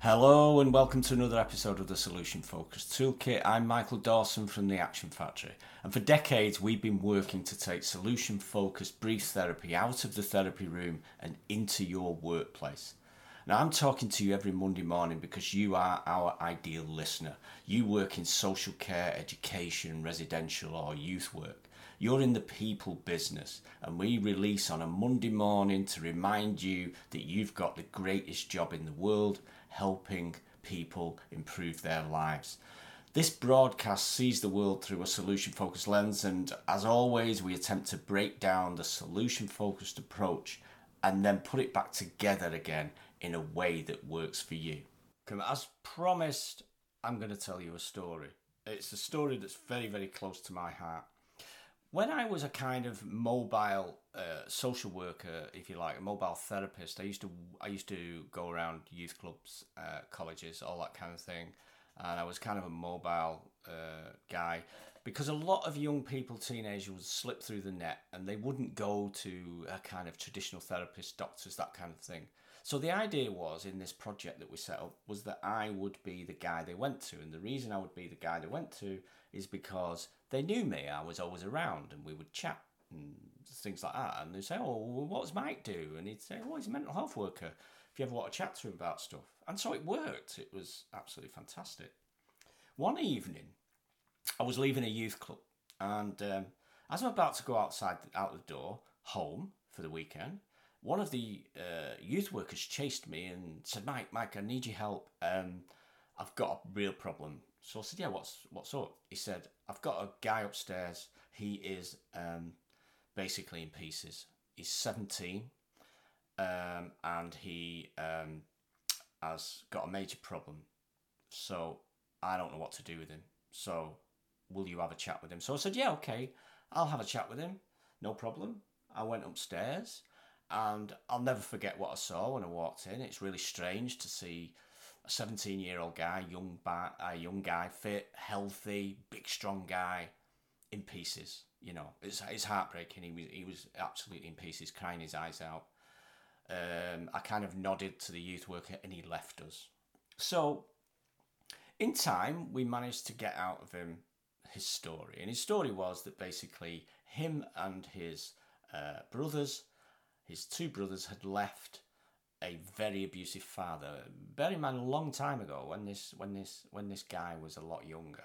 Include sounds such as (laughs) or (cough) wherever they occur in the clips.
Hello and welcome to another episode of the Solution Focused Toolkit. I'm Michael Dawson from the Action Factory, and for decades we've been working to take solution focused brief therapy out of the therapy room and into your workplace. Now, I'm talking to you every Monday morning because you are our ideal listener. You work in social care, education, residential, or youth work. You're in the people business, and we release on a Monday morning to remind you that you've got the greatest job in the world helping people improve their lives. This broadcast sees the world through a solution focused lens, and as always, we attempt to break down the solution focused approach and then put it back together again in a way that works for you. As promised, I'm going to tell you a story. It's a story that's very, very close to my heart when I was a kind of mobile uh, social worker, if you like, a mobile therapist, I used to I used to go around youth clubs, uh, colleges, all that kind of thing, and I was kind of a mobile uh, guy because a lot of young people, teenagers, would slip through the net and they wouldn't go to a kind of traditional therapist, doctors, that kind of thing. So the idea was in this project that we set up was that I would be the guy they went to, and the reason I would be the guy they went to is because they knew me. I was always around, and we would chat and things like that. And they'd say, "Oh, well, what does Mike do?" And he'd say, "Oh, he's a mental health worker." If you ever want to chat to him about stuff, and so it worked. It was absolutely fantastic. One evening, I was leaving a youth club, and um, as I'm about to go outside out the door home for the weekend, one of the uh, youth workers chased me and said, "Mike, Mike, I need your help. Um, I've got a real problem." So I said, "Yeah, what's what's up?" He said, "I've got a guy upstairs. He is um, basically in pieces. He's 17, um, and he um, has got a major problem. So I don't know what to do with him. So will you have a chat with him?" So I said, "Yeah, okay, I'll have a chat with him. No problem." I went upstairs and I'll never forget what I saw when I walked in. It's really strange to see a 17 year old guy, young, ba- a young guy, fit, healthy, big, strong guy, in pieces. You know, it's, it's heartbreaking. He was, he was absolutely in pieces, crying his eyes out. Um, I kind of nodded to the youth worker and he left us. So, in time, we managed to get out of him his story. And his story was that basically him and his uh, brothers his two brothers had left a very abusive father. Bear in mind, a long time ago, when this when this when this guy was a lot younger,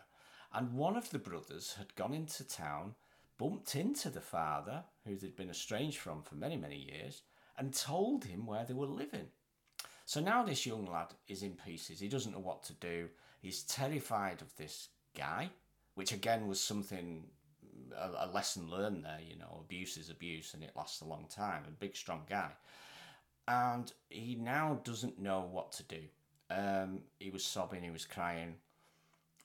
and one of the brothers had gone into town, bumped into the father, who they'd been estranged from for many many years, and told him where they were living. So now this young lad is in pieces. He doesn't know what to do. He's terrified of this guy, which again was something a, a, lesson learned there. You know, abuse is abuse, and it lasts a long time. A big, strong guy, and he now doesn't know what to do. Um, he was sobbing, he was crying.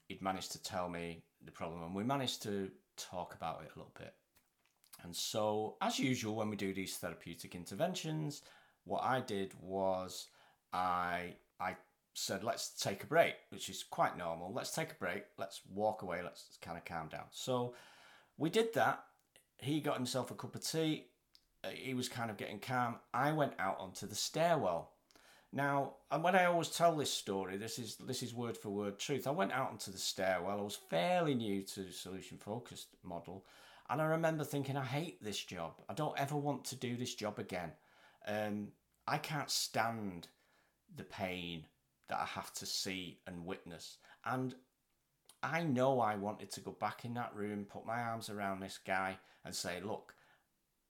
He'd managed to tell me the problem, and we managed to talk about it a little bit. And so, as usual, when we do these therapeutic interventions, what I did was I I said, let's take a break, which is quite normal. Let's take a break. Let's walk away. Let's kind of calm down. So we did that. He got himself a cup of tea. Uh, he was kind of getting calm. I went out onto the stairwell. Now, and when I always tell this story, this is this is word for word truth. I went out onto the stairwell. I was fairly new to solution focused model, and I remember thinking, I hate this job. I don't ever want to do this job again. Um, I can't stand the pain that I have to see and witness. And I know I wanted to go back in that room, put my arms around this guy, and say, Look,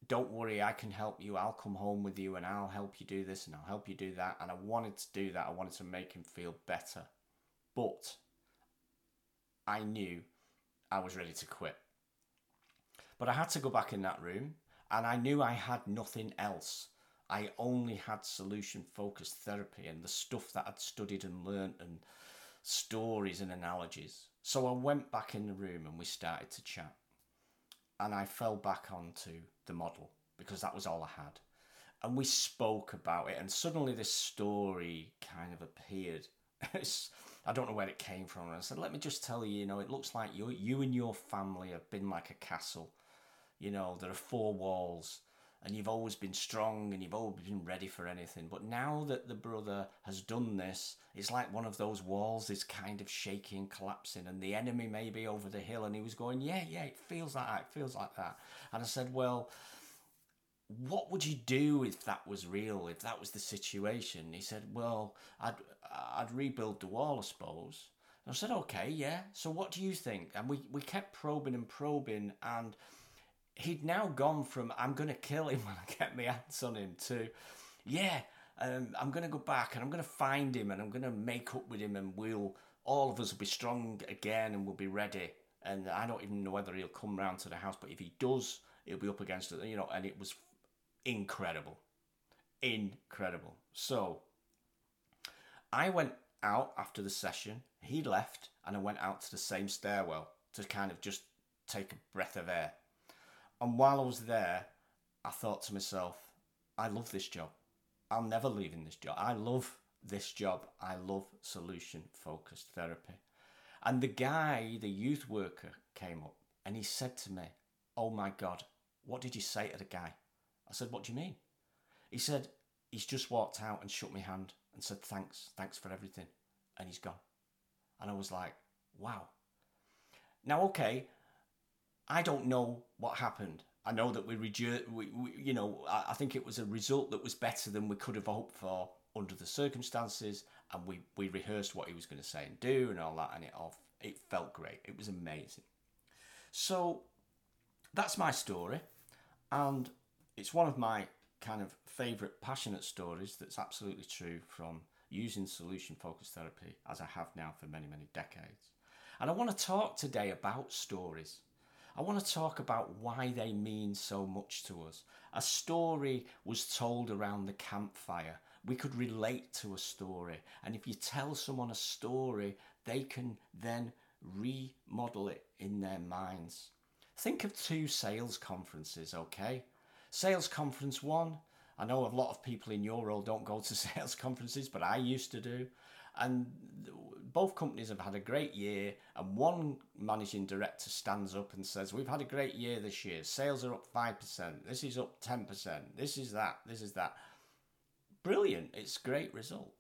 don't worry, I can help you. I'll come home with you and I'll help you do this and I'll help you do that. And I wanted to do that. I wanted to make him feel better. But I knew I was ready to quit. But I had to go back in that room and I knew I had nothing else. I only had solution focused therapy and the stuff that I'd studied and learned and stories and analogies. So I went back in the room and we started to chat. And I fell back onto the model because that was all I had. And we spoke about it, and suddenly this story kind of appeared. (laughs) I don't know where it came from. And I said, Let me just tell you, you know, it looks like you, you and your family have been like a castle. You know, there are four walls, and you've always been strong and you've always been ready for anything. But now that the brother has done this, it's like one of those walls is kind of shaking, collapsing, and the enemy may be over the hill. And he was going, Yeah, yeah, it feels like that, it feels like that. And I said, Well, what would you do if that was real, if that was the situation? He said, Well, I'd, I'd rebuild the wall, I suppose. And I said, Okay, yeah. So what do you think? And we, we kept probing and probing, and he'd now gone from I'm going to kill him (laughs) when I get my hands on him to yeah, um, I'm going to go back and I'm going to find him and I'm going to make up with him and we'll all of us will be strong again and we'll be ready. And I don't even know whether he'll come round to the house, but if he does, he'll be up against it, you know. And it was incredible, incredible. So I went out after the session. He left, and I went out to the same stairwell to kind of just take a breath of air and while I was there, I thought to myself, I love this job. I'm never leaving this job. I love this job. I love solution focused therapy. And the guy, the youth worker, came up and he said to me, Oh my God, what did you say to the guy? I said, What do you mean? He said, He's just walked out and shook my hand and said, Thanks, thanks for everything. And he's gone. And I was like, Wow. Now, okay, I don't know what happened. I know that we, we, we you know, I, I think it was a result that was better than we could have hoped for under the circumstances, and we, we rehearsed what he was going to say and do and all that, and it all it felt great. It was amazing. So that's my story, and it's one of my kind of favourite passionate stories that's absolutely true from using solution focused therapy as I have now for many, many decades. And I want to talk today about stories I want to talk about why they mean so much to us. A story was told around the campfire. We could relate to a story. And if you tell someone a story, they can then remodel it in their minds. Think of two sales conferences, okay? Sales conference one. I know a lot of people in your role don't go to (laughs) sales conferences, but I used to do and both companies have had a great year and one managing director stands up and says we've had a great year this year. Sales are up 5% this is up 10% this is that. This is that. Brilliant. It's great result.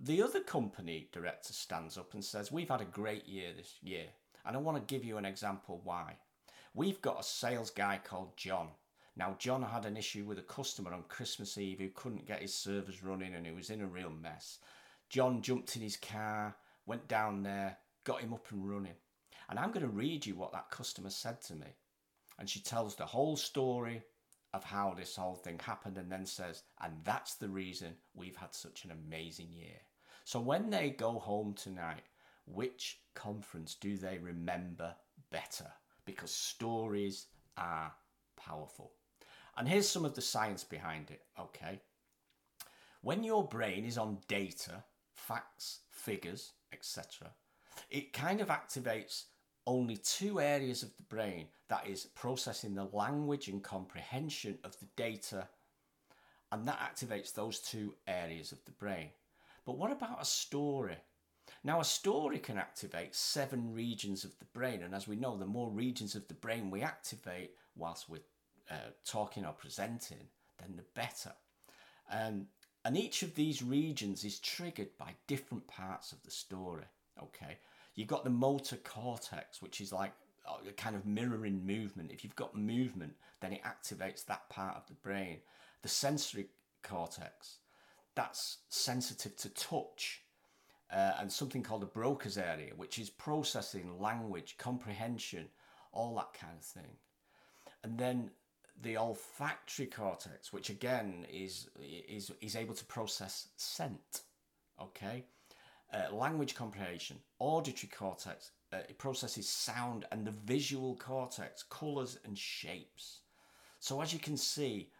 The other company director stands up and says we've had a great year this year. And i want to give you an example why. We've got a sales guy called john. Now, John had an issue with a customer on Christmas Eve who couldn't get his servers running and he was in a real mess. John jumped in his car, went down there, got him up and running. And I'm going to read you what that customer said to me. And she tells the whole story of how this whole thing happened and then says, and that's the reason we've had such an amazing year. So when they go home tonight, which conference do they remember better? Because stories are powerful. And here's some of the science behind it, okay? When your brain is on data, facts, figures, etc., it kind of activates only two areas of the brain that is processing the language and comprehension of the data, and that activates those two areas of the brain. But what about a story? Now, a story can activate seven regions of the brain, and as we know, the more regions of the brain we activate whilst we're uh, talking or presenting, then the better. Um, and each of these regions is triggered by different parts of the story. Okay, you've got the motor cortex, which is like a kind of mirroring movement. If you've got movement, then it activates that part of the brain. The sensory cortex, that's sensitive to touch. Uh, and something called the Broca's area, which is processing, language, comprehension, all that kind of thing. And then the olfactory cortex, which again is is is able to process scent. Okay, uh, language comprehension, auditory cortex. Uh, it processes sound and the visual cortex, colors and shapes. So as you can see,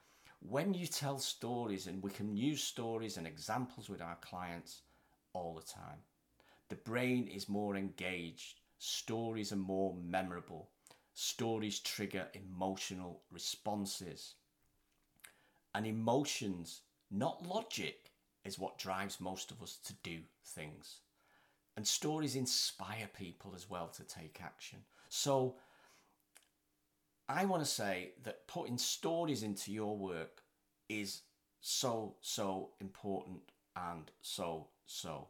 when you tell stories, and we can use stories and examples with our clients all the time, the brain is more engaged. Stories are more memorable stories trigger emotional responses. And emotions, not logic, is what drives most of us to do things. And stories inspire people as well to take action. So, I want to say that putting stories into your work is so, so important and so, so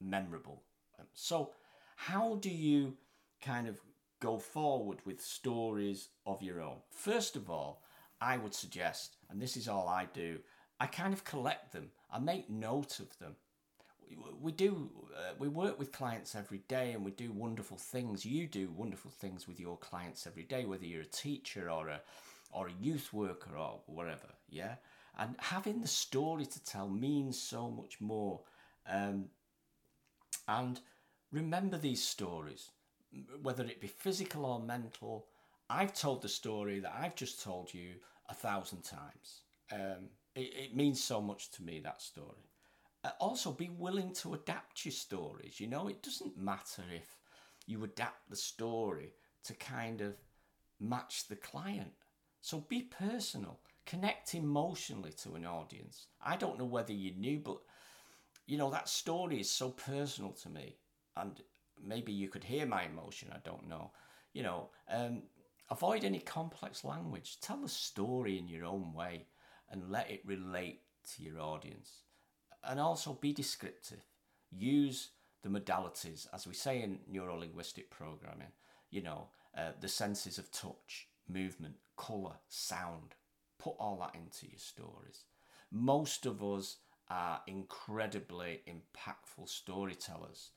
memorable. Um, so, how do you kind of go forward with stories of your own? First of all, I would suggest, and this is all I do, I kind of collect them. I make note of them. We do. Uh, we work with clients every day, and we do wonderful things. You do wonderful things with your clients every day, whether you're a teacher or a or a youth worker or whatever. Yeah, and having the story to tell means so much more. Um, and remember these stories, whether it be physical or mental. I've told the story that I've just told you a thousand times. Um, it, it means so much to me, that story. Uh, also, be willing to adapt your stories. You know, it doesn't matter if you adapt the story to kind of match the client. So be personal, connect emotionally to an audience. I don't know whether you knew, but you know, that story is so personal to me. And maybe you could hear my emotion, I don't know. You know, um, avoid any complex language. Tell the story in your own way and let it relate to your audience. And also be descriptive. Use the modalities, as we say in neurolinguistic programming, you know, uh, the senses of touch, movement, colour, sound. Put all that into your stories. Most of us are incredibly impactful storytellers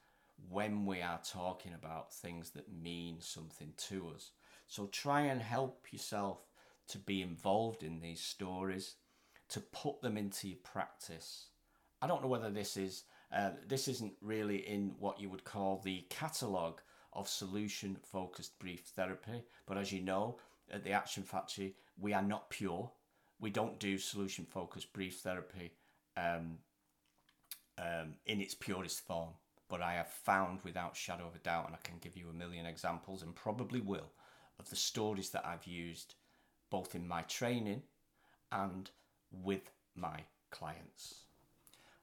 when we are talking about things that mean something to us. So try and help yourself to be involved in these stories to put them into your practice. I don't know whether this is uh, this isn't really in what you would call the catalogue of solution focused brief therapy, but as you know, at the Action Factory, we are not pure. We don't do solution focused brief therapy um, um, in its purest form. But I have found without shadow of a doubt, and I can give you a million examples and probably will, of the stories that I've used both in my training and with my clients.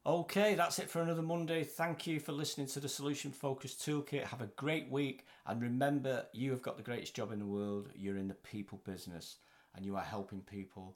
Okay, that's it for another Monday. Thank you for listening to the Solution Focused Toolkit. Have a great week. And remember, you have got the greatest job in the world. You're in the people business and you are helping people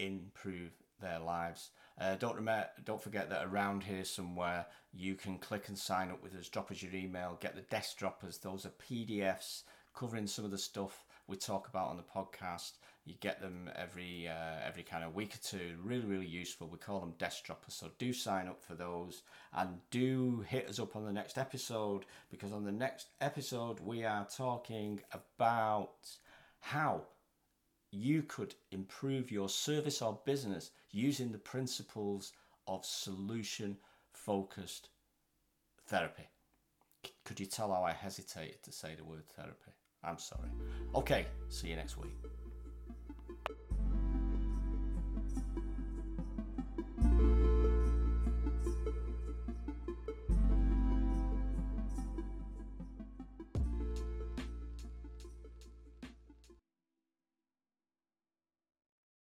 improve their lives. Uh, don't remember, don't forget that around here somewhere you can click and sign up with us. Drop us your email. Get the desk droppers. Those are PDFs covering some of the stuff we talk about on the podcast. You get them every uh, every kind of week or two. Really, really useful. We call them desk droppers. So do sign up for those and do hit us up on the next episode because on the next episode we are talking about how you could improve your service or business using the principles of solution focused therapy. Could you tell how I hesitated to say the word therapy? I'm sorry. Okay, see you next week.